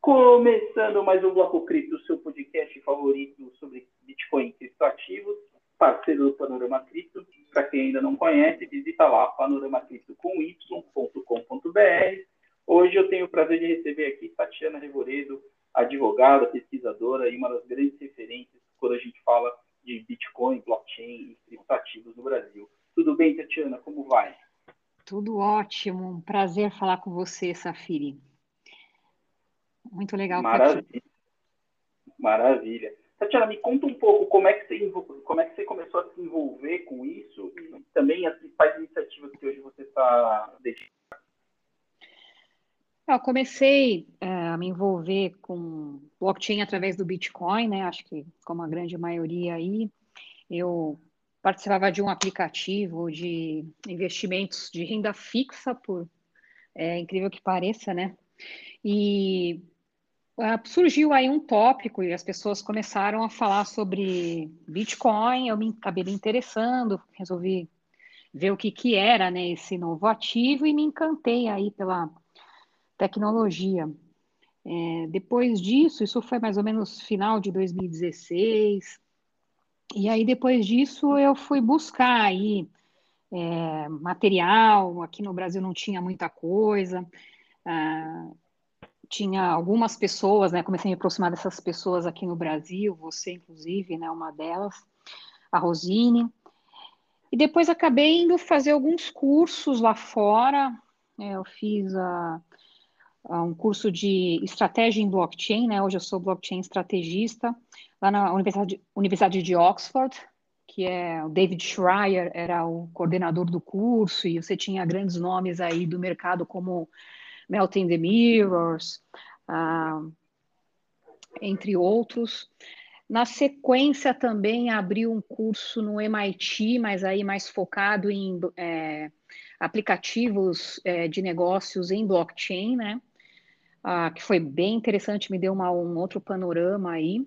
Começando mais um Bloco Cripto, seu podcast favorito sobre Bitcoin e criptoativos, parceiro do Panorama Cripto. Para quem ainda não conhece, visita lá panoramacripto.com.br. Hoje eu tenho o prazer de receber aqui Tatiana Revoredo, advogada, pesquisadora e uma das grandes referências quando a gente fala de Bitcoin, blockchain e criptoativos no Brasil. Tudo bem, Tatiana? Como vai? Tudo ótimo. Um prazer falar com você, Safiri. Muito legal Maravilha. Maravilha. Tatiana, me conta um pouco como é, que você, como é que você começou a se envolver com isso e também as principais iniciativas que hoje você está dedicando. Eu comecei é, a me envolver com blockchain através do Bitcoin, né? Acho que como a grande maioria aí, eu participava de um aplicativo de investimentos de renda fixa, por é, incrível que pareça, né? E uh, surgiu aí um tópico e as pessoas começaram a falar sobre Bitcoin, eu me acabei me interessando, resolvi ver o que, que era né, esse novo ativo e me encantei aí pela tecnologia. É, depois disso, isso foi mais ou menos final de 2016, e aí depois disso eu fui buscar aí é, material, aqui no Brasil não tinha muita coisa, ah, tinha algumas pessoas, né, comecei a me aproximar dessas pessoas aqui no Brasil, você inclusive, né, uma delas, a Rosine, e depois acabei indo fazer alguns cursos lá fora, é, eu fiz a um curso de estratégia em blockchain, né? Hoje eu sou blockchain estrategista lá na Universidade, Universidade de Oxford, que é o David Schreier era o coordenador do curso e você tinha grandes nomes aí do mercado como Melting the Mirrors, uh, entre outros. Na sequência também abri um curso no MIT, mas aí mais focado em é, aplicativos é, de negócios em blockchain, né? ah, que foi bem interessante, me deu uma, um outro panorama aí.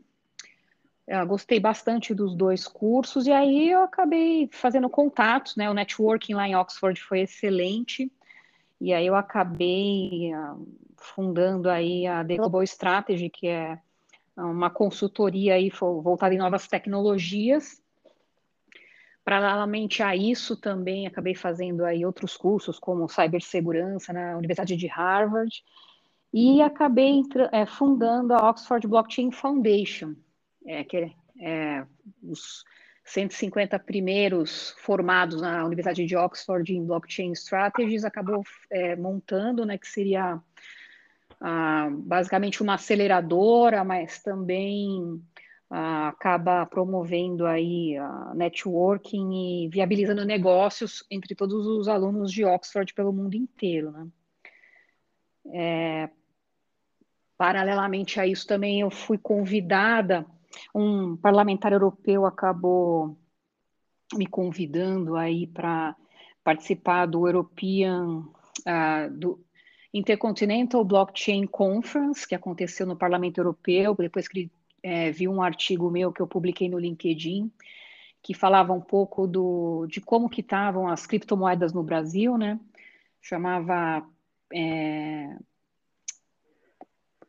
Eu gostei bastante dos dois cursos e aí eu acabei fazendo contatos, né? O networking lá em Oxford foi excelente e aí eu acabei uh, fundando aí a Global Strategy, que é uma consultoria aí voltada em novas tecnologias. Paralelamente a isso, também acabei fazendo aí outros cursos, como cibersegurança na Universidade de Harvard, e acabei é, fundando a Oxford Blockchain Foundation, é, que é, é, os 150 primeiros formados na Universidade de Oxford em Blockchain Strategies, acabou é, montando, né, que seria ah, basicamente uma aceleradora, mas também ah, acaba promovendo aí a networking e viabilizando negócios entre todos os alunos de Oxford pelo mundo inteiro, né? É, Paralelamente a isso, também eu fui convidada, um parlamentar europeu acabou me convidando aí para participar do European, uh, do Intercontinental Blockchain Conference, que aconteceu no Parlamento Europeu, depois que é, vi um artigo meu que eu publiquei no LinkedIn, que falava um pouco do, de como que estavam as criptomoedas no Brasil, né? Chamava é,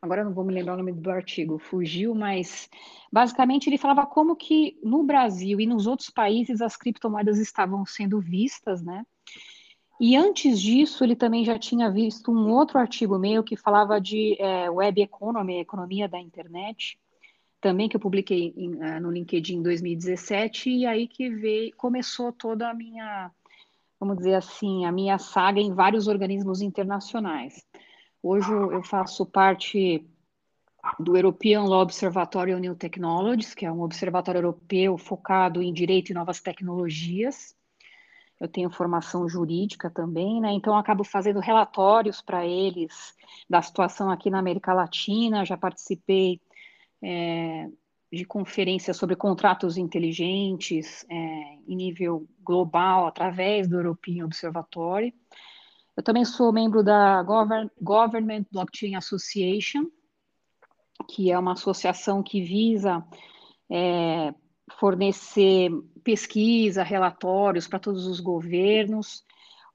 agora não vou me lembrar o nome do artigo, fugiu, mas basicamente ele falava como que no Brasil e nos outros países as criptomoedas estavam sendo vistas, né? E antes disso, ele também já tinha visto um outro artigo meu que falava de é, web economy, economia da internet, também que eu publiquei em, uh, no LinkedIn em 2017, e aí que veio, começou toda a minha, vamos dizer assim, a minha saga em vários organismos internacionais. Hoje eu faço parte do European Law Observatory on New Technologies, que é um observatório europeu focado em direito e novas tecnologias. Eu tenho formação jurídica também, né? Então acabo fazendo relatórios para eles da situação aqui na América Latina. Já participei é, de conferências sobre contratos inteligentes é, em nível global através do European Observatory. Eu também sou membro da Govern Government Blockchain Association, que é uma associação que visa é, fornecer pesquisa, relatórios para todos os governos.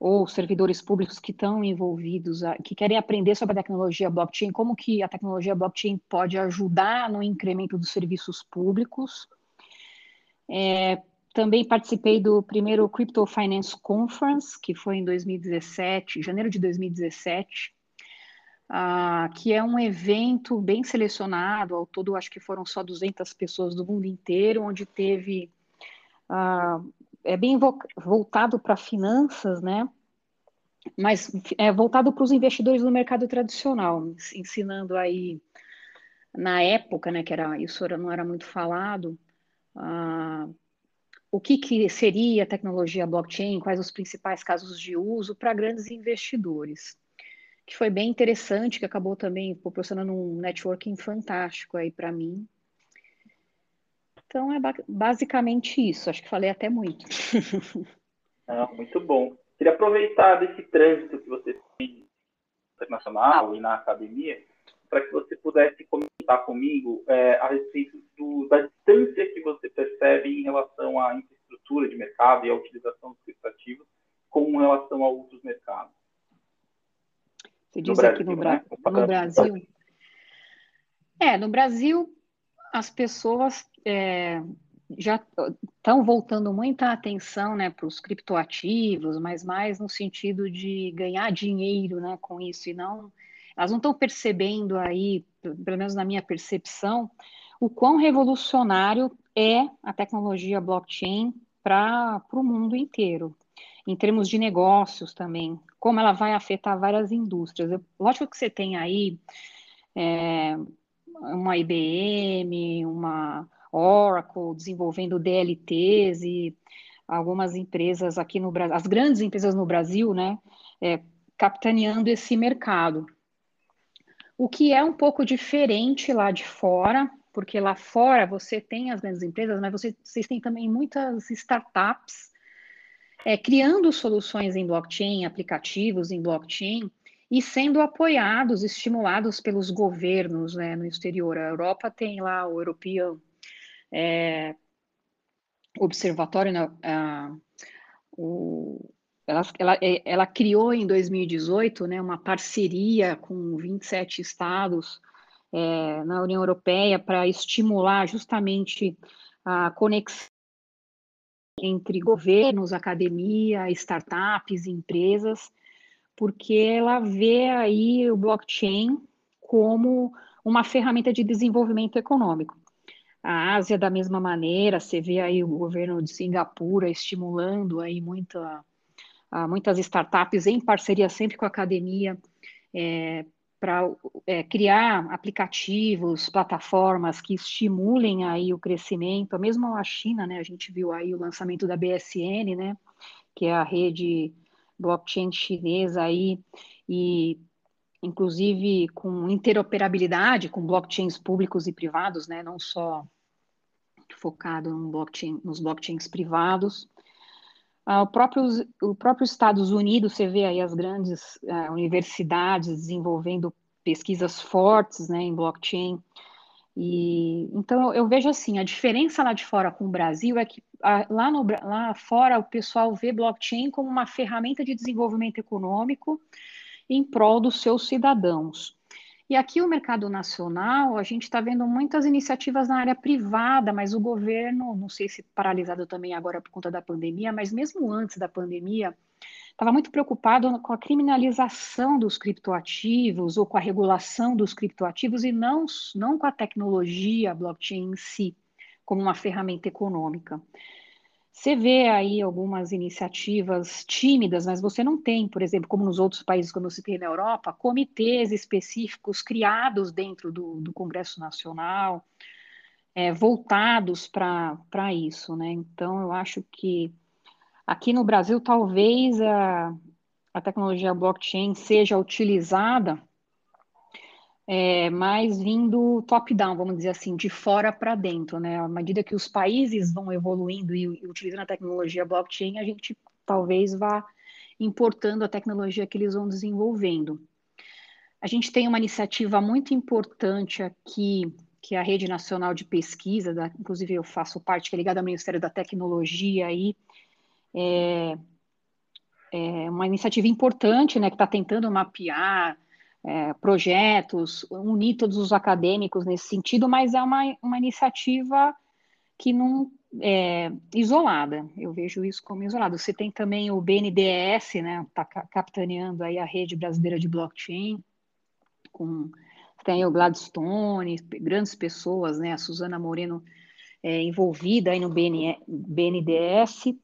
ou servidores públicos que estão envolvidos, que querem aprender sobre a tecnologia blockchain, como que a tecnologia blockchain pode ajudar no incremento dos serviços públicos. É, também participei do primeiro Crypto Finance Conference, que foi em 2017, janeiro de 2017, uh, que é um evento bem selecionado, ao todo acho que foram só 200 pessoas do mundo inteiro, onde teve, uh, é bem voltado para finanças, né? Mas é voltado para os investidores no mercado tradicional, ensinando aí, na época, né, que era, isso não era muito falado, uh, o que, que seria a tecnologia blockchain, quais os principais casos de uso para grandes investidores, que foi bem interessante, que acabou também proporcionando um networking fantástico aí para mim. Então é basicamente isso, acho que falei até muito. Ah, muito bom. Queria aproveitar desse trânsito que você tem internacional ah. e na academia, para que você pudesse comentar comigo é, a respeito do, da distância que você percebe em relação à infraestrutura de mercado e à utilização dos criptativos com relação a outros mercados. Você diz no aqui Brasil, no, Bra né? no Brasil. É, no Brasil, as pessoas é, já estão voltando muita atenção né, para os criptoativos, mas mais no sentido de ganhar dinheiro né, com isso, e não elas não estão percebendo aí, pelo menos na minha percepção, o quão revolucionário é a tecnologia blockchain para o mundo inteiro, em termos de negócios também, como ela vai afetar várias indústrias. Eu, lógico que você tem aí é, uma IBM, uma Oracle desenvolvendo DLTs e algumas empresas aqui no Brasil, as grandes empresas no Brasil, né, é, capitaneando esse mercado o que é um pouco diferente lá de fora, porque lá fora você tem as grandes empresas, mas você, vocês têm também muitas startups é, criando soluções em blockchain, aplicativos em blockchain, e sendo apoiados, estimulados pelos governos né, no exterior. A Europa tem lá o European é, Observatório, né, o ela, ela, é, ela criou em 2018 né, uma parceria com 27 estados é, na União Europeia para estimular justamente a conexão entre governos, academia, startups, empresas, porque ela vê aí o blockchain como uma ferramenta de desenvolvimento econômico. A Ásia, da mesma maneira, você vê aí o governo de Singapura estimulando aí muita muitas startups em parceria sempre com a academia é, para é, criar aplicativos, plataformas que estimulem aí o crescimento, mesmo a China, né, a gente viu aí o lançamento da BSN, né, que é a rede blockchain chinesa aí, e inclusive com interoperabilidade com blockchains públicos e privados, né, não só focado blockchain, nos blockchains privados. Uh, o, próprio, o próprio Estados Unidos, você vê aí as grandes uh, universidades desenvolvendo pesquisas fortes né, em blockchain. E, então, eu, eu, vejo assim, a diferença lá de fora com o Brasil é que uh, lá, no, lá fora o pessoal vê blockchain como uma ferramenta de desenvolvimento econômico em prol dos seus cidadãos. E aqui o mercado nacional, a gente está vendo muitas iniciativas na área privada, mas o governo, não sei se paralisado também agora por conta da pandemia, mas mesmo antes da pandemia, estava muito preocupado com a criminalização dos criptoativos ou com a regulação dos criptoativos e não, não com a tecnologia blockchain em si, como uma ferramenta econômica. Você vê aí algumas iniciativas tímidas, mas você não tem, por exemplo, como nos outros países, como eu citei na Europa, comitês específicos criados dentro do, do Congresso Nacional, é, voltados para isso, né? Então, eu acho que aqui no Brasil, talvez a, a tecnologia blockchain seja utilizada é, mais vindo top-down, vamos dizer assim, de fora para dentro, né? À medida que os países vão evoluindo e, e, utilizando a tecnologia blockchain, a gente talvez vá importando a tecnologia que eles vão desenvolvendo. A gente tem uma iniciativa muito importante aqui, que é a Rede Nacional de Pesquisa, da, inclusive eu faço parte, que é ligada ao Ministério da Tecnologia aí, é, é uma iniciativa importante, né, que está tentando mapear é, projetos, unir todos os acadêmicos nesse sentido, mas é uma, uma iniciativa que não é isolada. Eu vejo isso como isolado. Você tem também o BNDES, né, está capitaneando aí a rede brasileira de blockchain, com tem o Gladstone, grandes pessoas, né, a Suzana Moreno é, envolvida aí no BN, BNDES,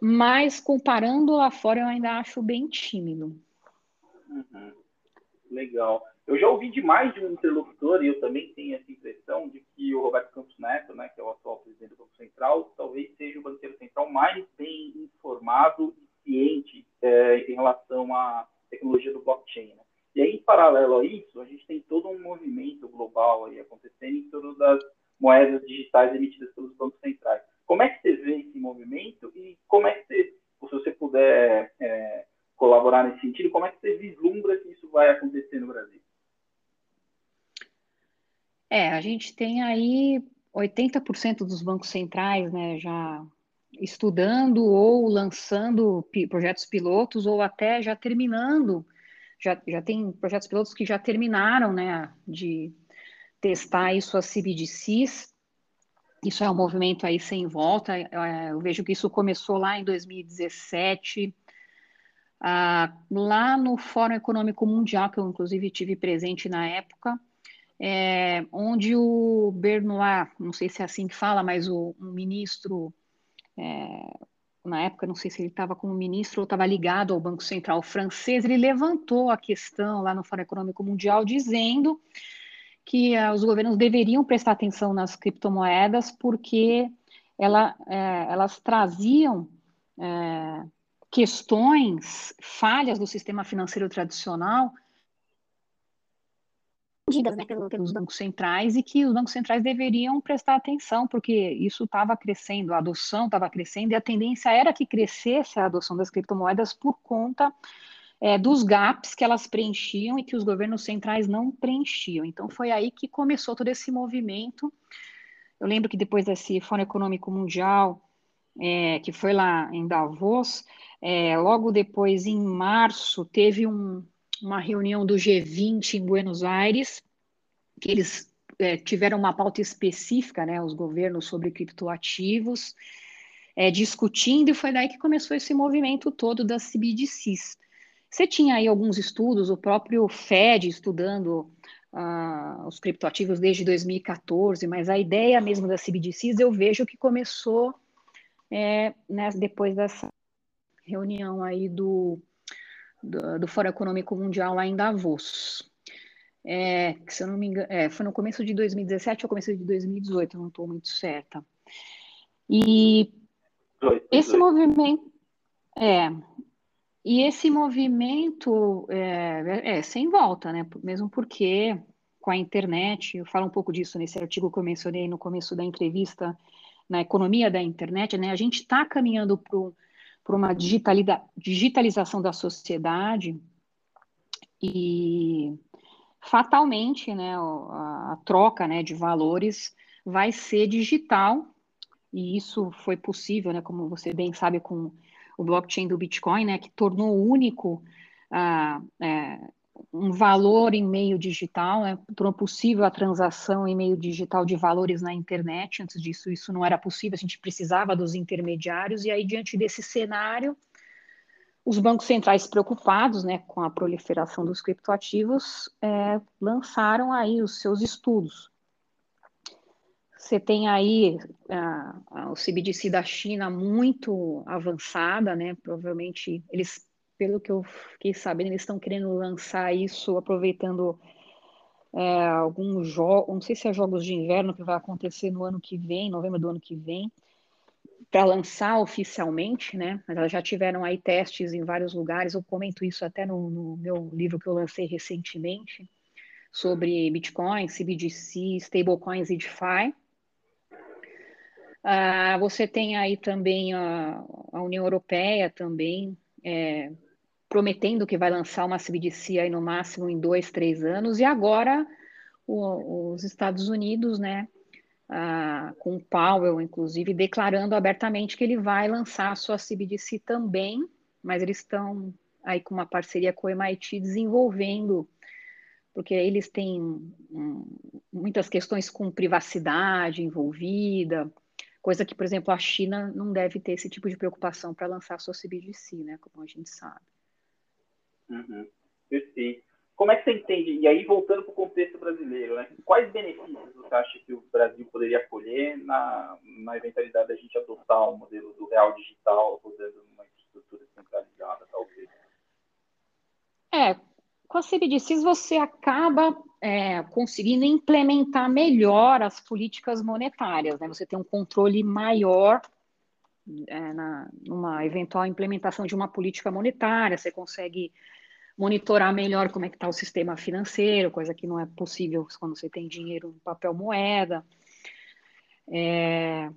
mas comparando lá fora eu ainda acho bem tímido. Uhum. Legal. Eu já ouvi de mais de um interlocutor, e eu também tenho essa impressão, de que o Roberto Campos Neto, né, que é o atual presidente do Banco Central, talvez seja o banqueiro central mais bem informado e ciente é, em relação à tecnologia do blockchain. Né? E aí, em paralelo a isso, a gente tem todo um movimento global aí acontecendo em torno das moedas digitais emitidas pelos bancos centrais. Como é que você vê esse movimento e como é que você, se você puder é, colaborar nesse sentido, como é que você vislumbra que isso vai acontecer no Brasil? É, a gente tem aí 80% dos bancos centrais né, já estudando ou lançando projetos pilotos ou até já terminando. Já, já tem projetos pilotos que já terminaram né, de testar isso a CBDCs. Isso é um movimento aí sem volta. É, eu vejo que isso começou lá em 2017, ah, lá no Fórum Econômico Mundial, que eu inclusive tive presente na época, é, onde o Bernard, não sei se é assim que fala, mas o um ministro, é, na época, não sei se ele estava como ministro ou estava ligado ao Banco Central francês, ele levantou a questão lá no Fórum Econômico Mundial, dizendo que uh, os governos deveriam prestar atenção nas criptomoedas, porque ela, é, elas traziam é, questões, falhas do sistema financeiro tradicional né, pelos bancos centrais e que os bancos centrais deveriam prestar atenção, porque isso estava crescendo, a adoção estava crescendo e a tendência era que crescesse a adoção das criptomoedas por conta é, dos gaps que elas preenchiam e que os governos centrais não preenchiam. Então foi aí que começou todo esse movimento. Eu lembro que depois desse Fórum Econômico Mundial, é, que foi lá em Davos, é, logo depois, em março, teve um, uma reunião do G20 em Buenos Aires, que eles é, tiveram uma pauta específica, né, os governos sobre criptoativos, é, discutindo, e foi daí que começou esse movimento todo das CBDCs. Você tinha aí alguns estudos, o próprio Fed estudando uh, os criptoativos desde 2014, mas a ideia mesmo das CBDCs eu vejo que começou é, né, depois dessa reunião aí do do, do Fórum Econômico Mundial lá em Davos. É, que se eu não me engano, é, foi no começo de 2017 ou começo de 2018, não estou muito certa. E esse movimento, é, e esse movimento é, é, sem volta, né? Mesmo porque com a internet, eu falo um pouco disso nesse artigo que eu mencionei no começo da entrevista, na economia da internet, né? A gente está caminhando para por uma digitalização da sociedade e fatalmente, né, a, troca, né, de valores vai ser digital e isso foi possível, né, como você bem sabe, com o blockchain do Bitcoin, né, que tornou único ah, é, um valor em meio digital, né, possível a transação em meio digital de valores na internet. Antes disso, isso não era possível, a gente precisava dos intermediários, e aí, diante desse cenário, os bancos centrais preocupados né, com a proliferação dos criptoativos é, lançaram aí os seus estudos. Você tem aí o CBDC da China muito avançada, né? Provavelmente eles pelo que eu fiquei sabendo, eles estão querendo lançar isso aproveitando é, alguns jogos, não sei se é jogos de inverno que vai acontecer no ano que vem, novembro do ano que vem, para lançar oficialmente, né? Mas elas já tiveram aí testes em vários lugares. Eu comento isso até no, no meu livro que eu lancei recentemente sobre Bitcoin, CBDC, stablecoins e DeFi. Ah, você tem aí também a, a União Europeia também é, prometendo que vai lançar uma CBDC aí no máximo em dois, três anos, e agora o, os Estados Unidos, né, ah, com Powell, inclusive, declarando abertamente que ele vai lançar a sua CBDC também, mas eles estão aí com uma parceria com o MIT desenvolvendo, porque eles têm hum, muitas questões com privacidade envolvida, coisa que, por exemplo, a China não deve ter esse tipo de preocupação para lançar sua CBDC, né, como a gente sabe. Uhum. Perfeito. Como é que você entende, e aí voltando para o contexto brasileiro, né, quais benefícios você acha que o Brasil poderia colher na, na eventualidade da gente adotar o modelo do real digital rodando numa estrutura centralizada, talvez? É, com a CBDCs você acaba é, conseguindo implementar melhor as políticas monetárias, né? Você tem um controle maior é, na, numa eventual implementação de uma política monetária, você consegue monitorar melhor como é que está o sistema financeiro, coisa que não é possível quando você tem dinheiro em papel moeda. É,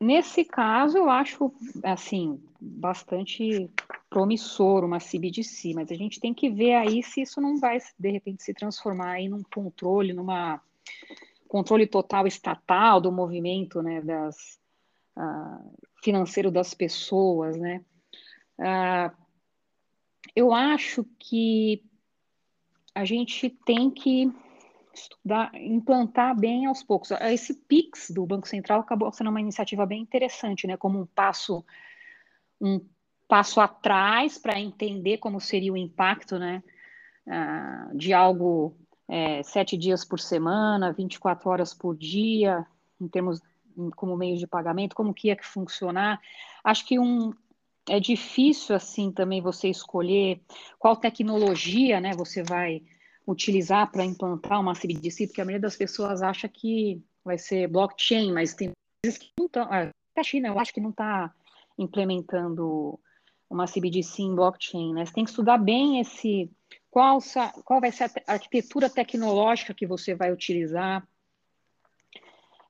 nesse caso, eu acho, assim, bastante promissor uma CBDC, mas a gente tem que ver aí se isso não vai, de repente, se transformar aí num controle, numa controle total estatal do movimento, né, das, uh, financeiro das pessoas, né. Uh, eu acho que a gente tem que estudar, implantar bem aos poucos. Esse PIX do Banco Central acabou sendo uma iniciativa bem interessante, né? Como um passo, um passo atrás para entender como seria o impacto, né? Uh, de algo é, sete dias por semana, 24 horas por dia, em termos como meio de pagamento, como que ia funcionar. Acho que um, é difícil assim também você escolher qual tecnologia né, você vai utilizar para implantar uma CBDC, porque a maioria das pessoas acha que vai ser blockchain, mas tem coisas que não estão. Ah, a China, eu acho que não está implementando uma CBDC em blockchain, né? Você tem que estudar bem esse qual, qual vai ser a arquitetura tecnológica que você vai utilizar.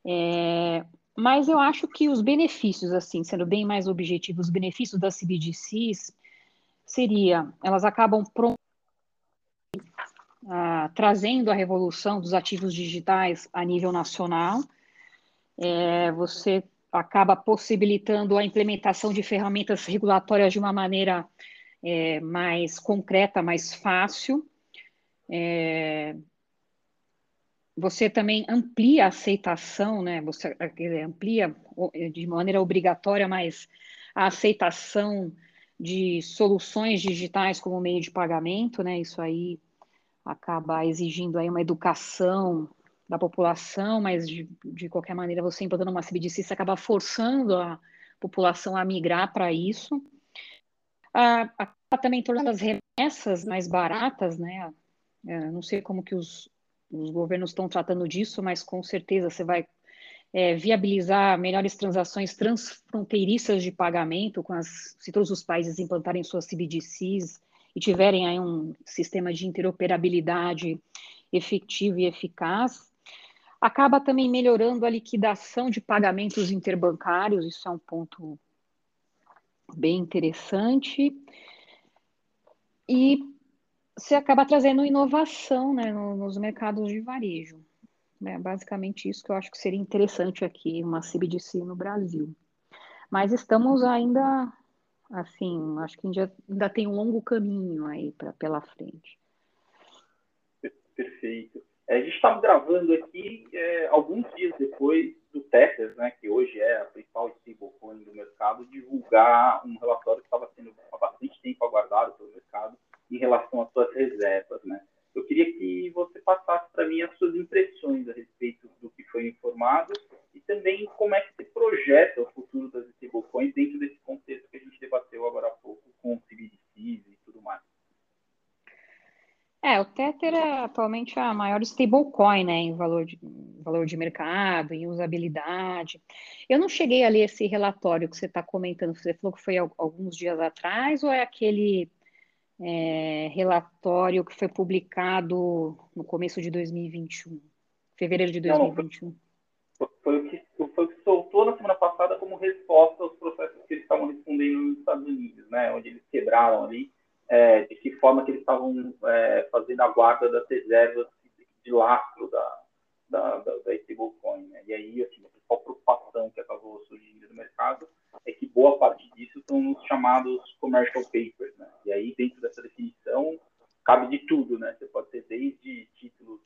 É, mas eu acho que os benefícios, assim, sendo bem mais objetivos, os benefícios das CBDCs seria, elas acabam ah, trazendo a revolução dos ativos digitais a nível nacional. É, você acaba possibilitando a implementação de ferramentas regulatórias de uma maneira é, mais concreta, mais fácil. É, você também amplia a aceitação, né? Você amplia de maneira obrigatória, mas a aceitação de soluções digitais como meio de pagamento, né? Isso aí acaba exigindo aí uma educação da população, mas de, de qualquer maneira você implantando uma CBDC, você acaba forçando a população a migrar para isso. Acaba também tornando as remessas mais baratas, né? É, não sei como que os, os governos estão tratando disso, mas com certeza você vai é, viabilizar melhores transações transfronteiriças de pagamento, com as, se todos os países implantarem suas CBDCs e tiverem aí um sistema de interoperabilidade efetivo e eficaz. Acaba também melhorando a liquidação de pagamentos interbancários, isso é um ponto bem interessante. E você acaba trazendo inovação né, nos mercados de varejo. É basicamente isso que eu acho que seria interessante aqui, uma CBDC no Brasil. Mas estamos ainda, assim, acho que ainda, ainda tem um longo caminho aí pra, pela frente. Perfeito. É, a gente estava gravando aqui é, alguns dias depois do Tether, né, que hoje é a principal stablecoin do mercado, divulgar um relatório que estava sendo há bastante tempo aguardado pelo mercado, em relação às suas reservas, né? Eu queria que você passasse para mim as suas impressões a respeito do que foi informado e também como é que se projeta o futuro das stablecoins dentro desse contexto que a gente debateu agora há pouco com o CBDCs e tudo mais. É, o Tether é atualmente a maior stablecoin, né, em valor de, valor de mercado, em usabilidade. Eu não cheguei a ler esse relatório que você está comentando, você falou que foi alguns dias atrás, ou é aquele é, relatório que foi publicado no começo de 2021, fevereiro de 2021. Não, foi, o que, foi o que soltou na semana passada como resposta aos processos que eles estavam respondendo nos Estados Unidos, né, onde eles quebraram ali é, de que forma que eles estavam é, fazendo a guarda das reservas de lastro da, da, da, da stablecoin. Né? E aí, assim, a principal preocupação que acabou surgindo no mercado é que boa parte disso são os chamados commercial papers. Né? E aí, dentro definição, cabe de tudo. Né? Você pode ter desde títulos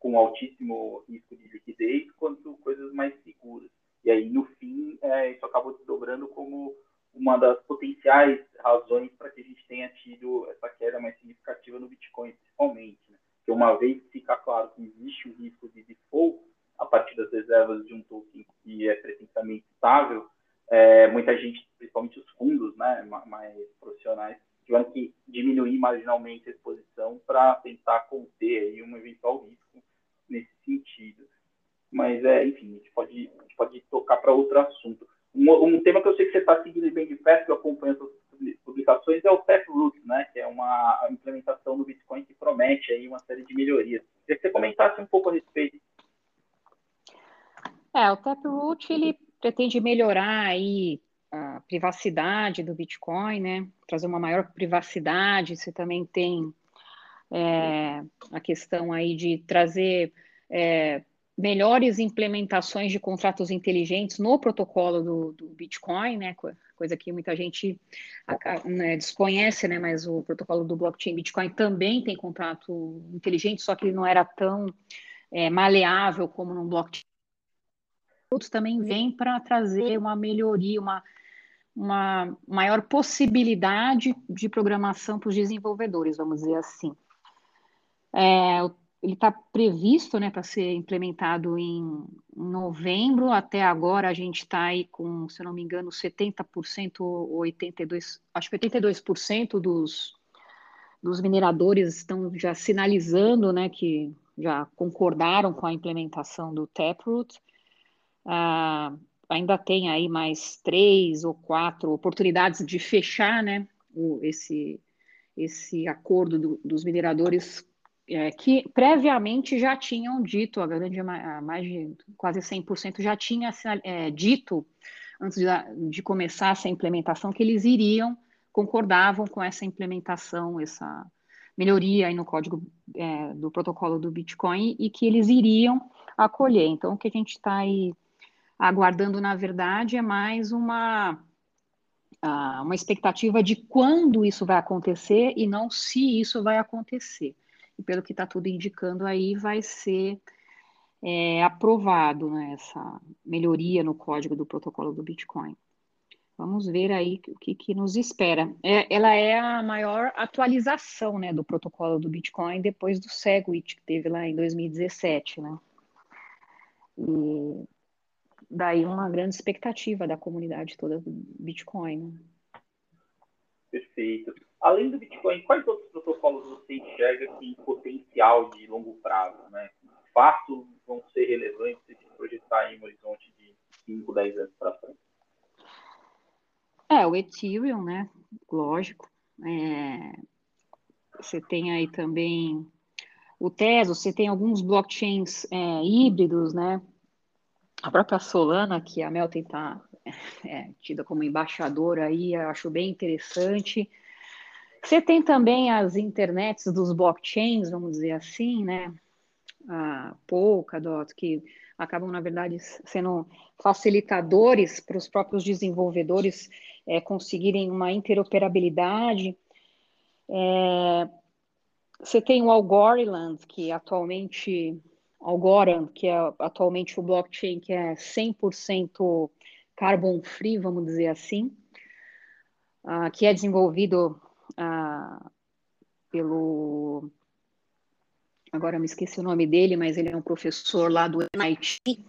com altíssimo risco de liquidez, quanto coisas mais seguras. E aí, no fim, é, isso acabou desdobrando como uma das potenciais razões para que a gente tenha tido essa queda mais significativa no Bitcoin, principalmente. Né? Que uma vez fica claro que existe um risco de default a partir das reservas de um token que é pretensamente estável, é, muita gente, principalmente os fundos né, mais profissionais, tiveram que diminuir marginalmente a exposição para tentar conter aí um eventual risco nesse sentido. Mas, é, enfim, a gente pode, a gente pode tocar para outro assunto. Um, um, tema que eu sei que você está seguindo bem de perto, que eu acompanho as publicações, é o Taproot, né, que é uma implementação do Bitcoin que promete aí uma série de melhorias. Queria que você comentasse um pouco a respeito. É, o Taproot, ele pretende melhorar aí a privacidade do Bitcoin, né, trazer uma maior privacidade, você também tem é, a questão aí de trazer é, melhores implementações de contratos inteligentes no protocolo do, do Bitcoin, né, coisa que muita gente né, desconhece, né, mas o protocolo do blockchain Bitcoin também tem contrato inteligente, só que ele não era tão é, maleável como no blockchain. Outros também vêm para trazer uma melhoria, uma, uma maior possibilidade de programação para os desenvolvedores, vamos dizer assim. É, ele está previsto né, para ser implementado em novembro. Até agora a gente está aí com, se eu não me engano, 70% ou 82%, acho que 82% dos, dos mineradores estão já sinalizando né, que já concordaram com a implementação do Taproot. Ah, ainda tem aí mais três ou quatro oportunidades de fechar né, o, esse, esse acordo do, dos mineradores é, que previamente já tinham dito, a grande a mais de quase 100% já tinha é, dito, antes de, de, começar essa implementação, que eles iriam, concordavam com essa implementação, essa melhoria aí no código é, do protocolo do Bitcoin e que eles iriam acolher. Então, o que a gente está aí aguardando, na verdade, é mais uma uma expectativa de quando isso vai acontecer e não se isso vai acontecer e pelo que está tudo indicando aí, vai ser é, aprovado né, essa melhoria no código do protocolo do Bitcoin. Vamos ver aí o que, que nos espera. É, ela é a maior atualização né, do protocolo do Bitcoin depois do Segwit, que teve lá em 2017. Né? E daí uma grande expectativa da comunidade toda do Bitcoin. Né? Perfeito. Além do Bitcoin, quais outros protocolos você enxerga que potencial de longo prazo, né? Fatos vão ser relevantes se projetar em um horizonte de 5, 10 anos para frente? É, o Ethereum, né? Lógico. É... Você tem aí também o Tesos, você tem alguns blockchains é, híbridos, né? A própria Solana, que a Melton está é, tida como embaixadora aí, acho bem interessante. Você tem também as internets dos blockchains, vamos dizer assim, né? A Polkadot, que acabam, na verdade, sendo facilitadores para os próprios desenvolvedores é, conseguirem uma interoperabilidade. É, você tem o Algorand, que atualmente Algorand, que é atualmente o blockchain que é 100% carbon free, vamos dizer assim, uh, que é desenvolvido uh, pelo. Agora eu me esqueci o nome dele, mas ele é um professor lá do MIT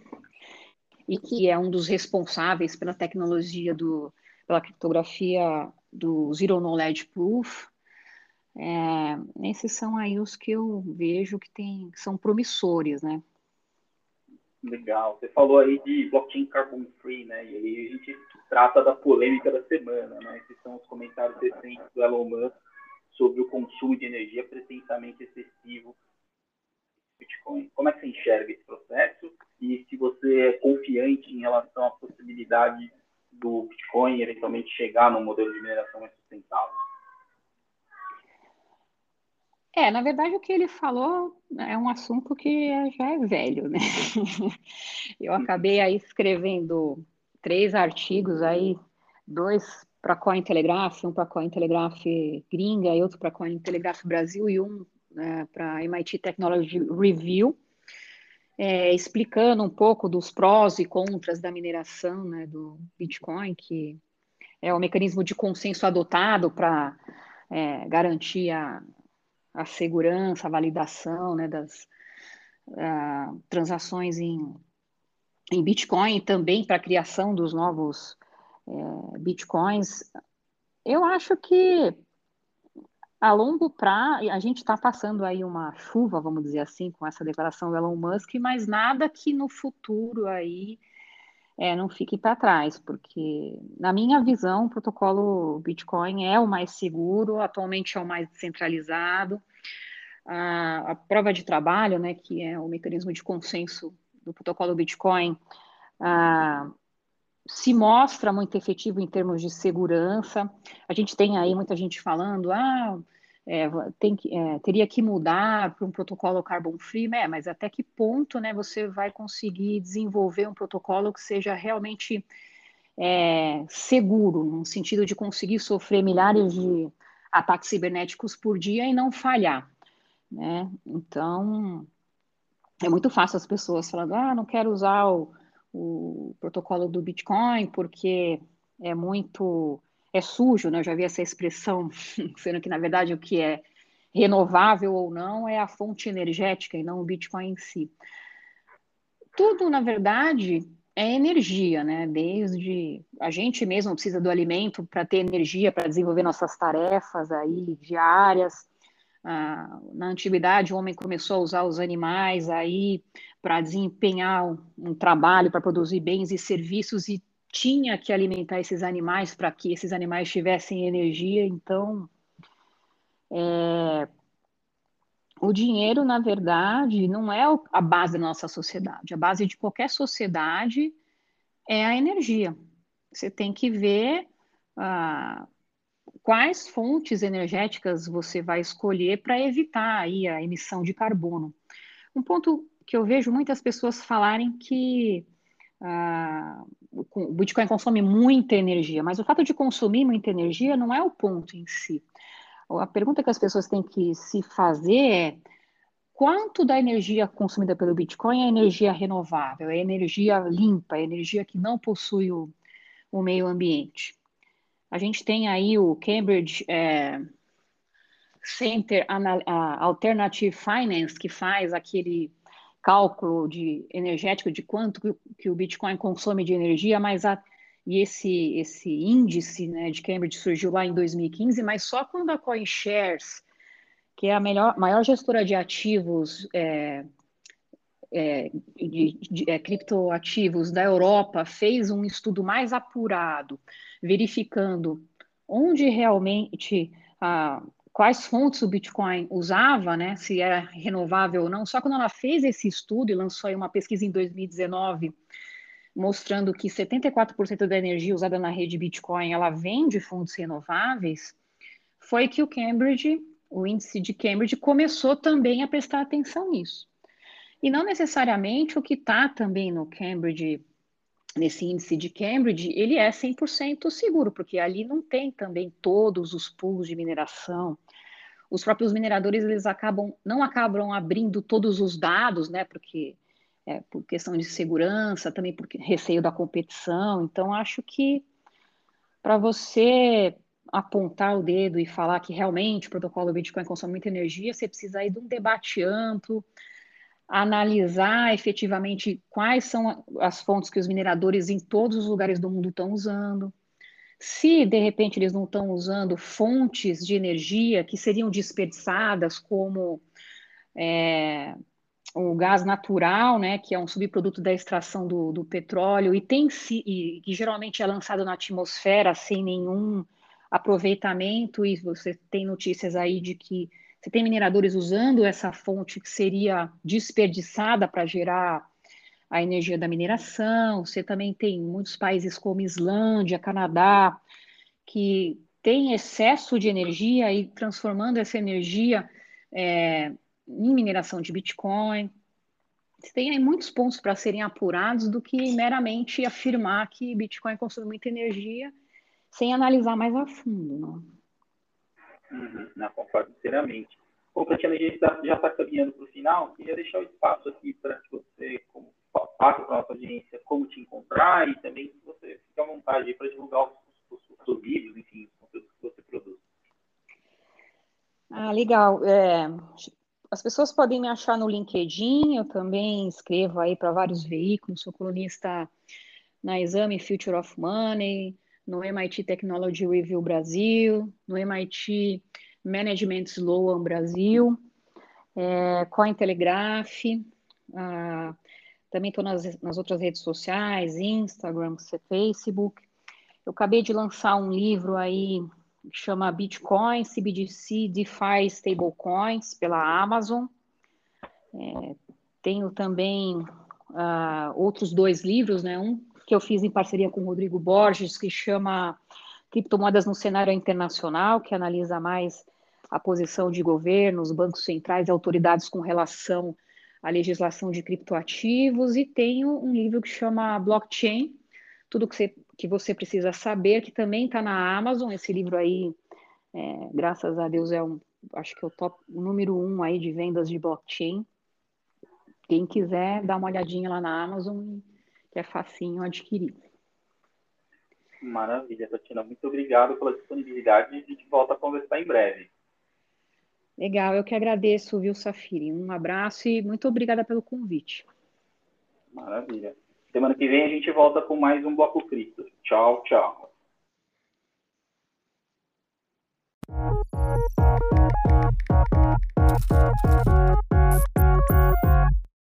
e que é um dos responsáveis pela tecnologia do, pela criptografia do Zero Knowledge Proof. É, esses são aí os que eu vejo que tem, são promissores, né? Legal. Você falou aí de blockchain carbon free, né? E aí a gente trata da polêmica da semana, né? Esses são os comentários recentes do Elon Musk sobre o consumo de energia pretensamente excessivo Bitcoin. Como é que você enxerga esse processo? E se você é confiante em relação à possibilidade do Bitcoin eventualmente chegar num modelo de mineração mais sustentável? É, na verdade, o que ele falou é um assunto que já é velho, né? Eu acabei aí escrevendo três artigos aí, dois para a Cointelegraph, um para a Cointelegraph gringa e outro para a Cointelegraph Brasil e um né, para MIT Technology Review, é, explicando um pouco dos prós e contras da mineração né, do Bitcoin, que é o mecanismo de consenso adotado para é, garantir a, a, segurança, a validação né, das a, transações em, em Bitcoin também para a criação dos novos é, Bitcoins. Eu acho que a longo prazo, a gente está passando aí uma chuva, vamos dizer assim, com essa declaração do Elon Musk, mas nada que no futuro aí é, não fique para trás, porque, na minha visão, o protocolo Bitcoin é o mais seguro, atualmente é o mais descentralizado. A, a prova de trabalho, né, que é o mecanismo de consenso do protocolo Bitcoin, a, se mostra muito efetivo em termos de segurança. A gente tem aí muita gente falando, ah, é, tem que, é, teria que mudar para um protocolo carbon free, né? mas até que ponto né, você vai conseguir desenvolver um protocolo que seja realmente é, seguro, no sentido de conseguir sofrer milhares de ataques cibernéticos por dia e não falhar. Né? Então, é muito fácil as pessoas falando, ah, não quero usar o o protocolo do Bitcoin, porque é muito é sujo, né? Eu já vi essa expressão, sendo que na verdade o que é renovável ou não é a fonte energética e não o Bitcoin em si. Tudo, na verdade, é energia, né? Desde a gente mesmo precisa do alimento para ter energia para desenvolver nossas tarefas aí diárias. Ah, na antiguidade, o homem começou a usar os animais aí para desempenhar um, um trabalho, para produzir bens e serviços e tinha que alimentar esses animais para que esses animais tivessem energia. Então, é, o dinheiro, na verdade, não é a base da nossa sociedade. A base de qualquer sociedade é a energia. Você tem que ver ah, quais fontes energéticas você vai escolher para evitar aí a emissão de carbono. Um ponto que eu vejo muitas pessoas falarem que ah, o Bitcoin consome muita energia, mas o fato de consumir muita energia não é o ponto em si. A pergunta que as pessoas têm que se fazer é quanto da energia consumida pelo Bitcoin é energia renovável, é energia limpa, é energia que não possui o, o meio ambiente. A gente tem aí o Cambridge é, Center Alternative Finance, que faz aquele cálculo de energético de quanto que, o Bitcoin consome de energia, mas a, e esse, esse índice né, de Cambridge surgiu lá em 2015, mas só quando a CoinShares, que é a melhor, maior gestora de ativos é, é, de, de é, criptoativos da Europa, fez um estudo mais apurado, verificando onde realmente a, quais fontes o Bitcoin usava, né, se era renovável ou não. Só quando ela fez esse estudo e lançou uma pesquisa em 2019 mostrando que 74% da energia usada na rede Bitcoin ela vem de fontes renováveis, foi que o Cambridge, o índice de Cambridge, começou também a prestar atenção nisso. E não necessariamente o que está também no Cambridge, nesse índice de Cambridge, ele é 100% seguro, porque ali não tem também todos os pools de mineração. Os próprios mineradores, eles acabam, não acabam abrindo todos os dados, né, porque é, por questão de segurança, também por receio da competição. Então, acho que para você apontar o dedo e falar que realmente o protocolo Bitcoin consome muita energia, você precisa ir de um debate amplo, analisar efetivamente quais são as fontes que os mineradores em todos os lugares do mundo estão usando. Se de repente eles não estão usando fontes de energia que seriam desperdiçadas, como é, o gás natural, né, que é um subproduto da extração do, do petróleo e tem e, que geralmente é lançado na atmosfera sem nenhum aproveitamento, e você tem notícias aí de que você tem mineradores usando essa fonte que seria desperdiçada para gerar a energia da mineração. Você também tem muitos países como Islândia, Canadá, que têm excesso de energia e transformando essa energia é, em mineração de Bitcoin. Tem aí muitos pontos para serem apurados do que meramente afirmar que Bitcoin consome muita energia sem analisar mais a fundo. Não, uhum, não concordo inteiramente. Bom, Tatiana, a gente tá, já está caminhando para o final. Queria deixar o espaço aqui para que você como, passe para a nossa audiência como te encontrar e também que você fique à vontade para divulgar os, seus vídeos, enfim, os conteúdos que você produz. Ah, legal. É, as pessoas podem me achar no LinkedIn, eu também escrevo aí para vários veículos, sou colunista na Exame Future of Money, no MIT Technology Review Brasil, no MIT Management Sloan Brasil, é, Cointelegraph, também estou nas, nas outras redes sociais, Instagram, Facebook. Eu acabei de lançar um livro aí que chama Bitcoin, CBDC, DeFi Stablecoins, pela Amazon. É, tenho também uh, outros dois livros, né? Um que eu fiz em parceria com o Rodrigo Borges, que chama Criptomoedas no Cenário Internacional, que analisa mais a posição de governos, bancos centrais e autoridades com relação à legislação de criptoativos. E tenho um livro que chama Blockchain, tudo que você, que você precisa saber, que também está na Amazon. Esse livro aí, é, graças a Deus, é um, acho que é o top o número um aí de vendas de blockchain. Quem quiser, dá uma olhadinha lá na Amazon, que é facinho adquirir. Maravilha, Tatiana. Muito obrigado pela disponibilidade e a gente volta a conversar em breve. Legal, eu que agradeço, viu, Safiri? Um abraço e muito obrigada pelo convite. Maravilha. Semana que vem a gente volta com mais um Bloco Cripto. Tchau, tchau.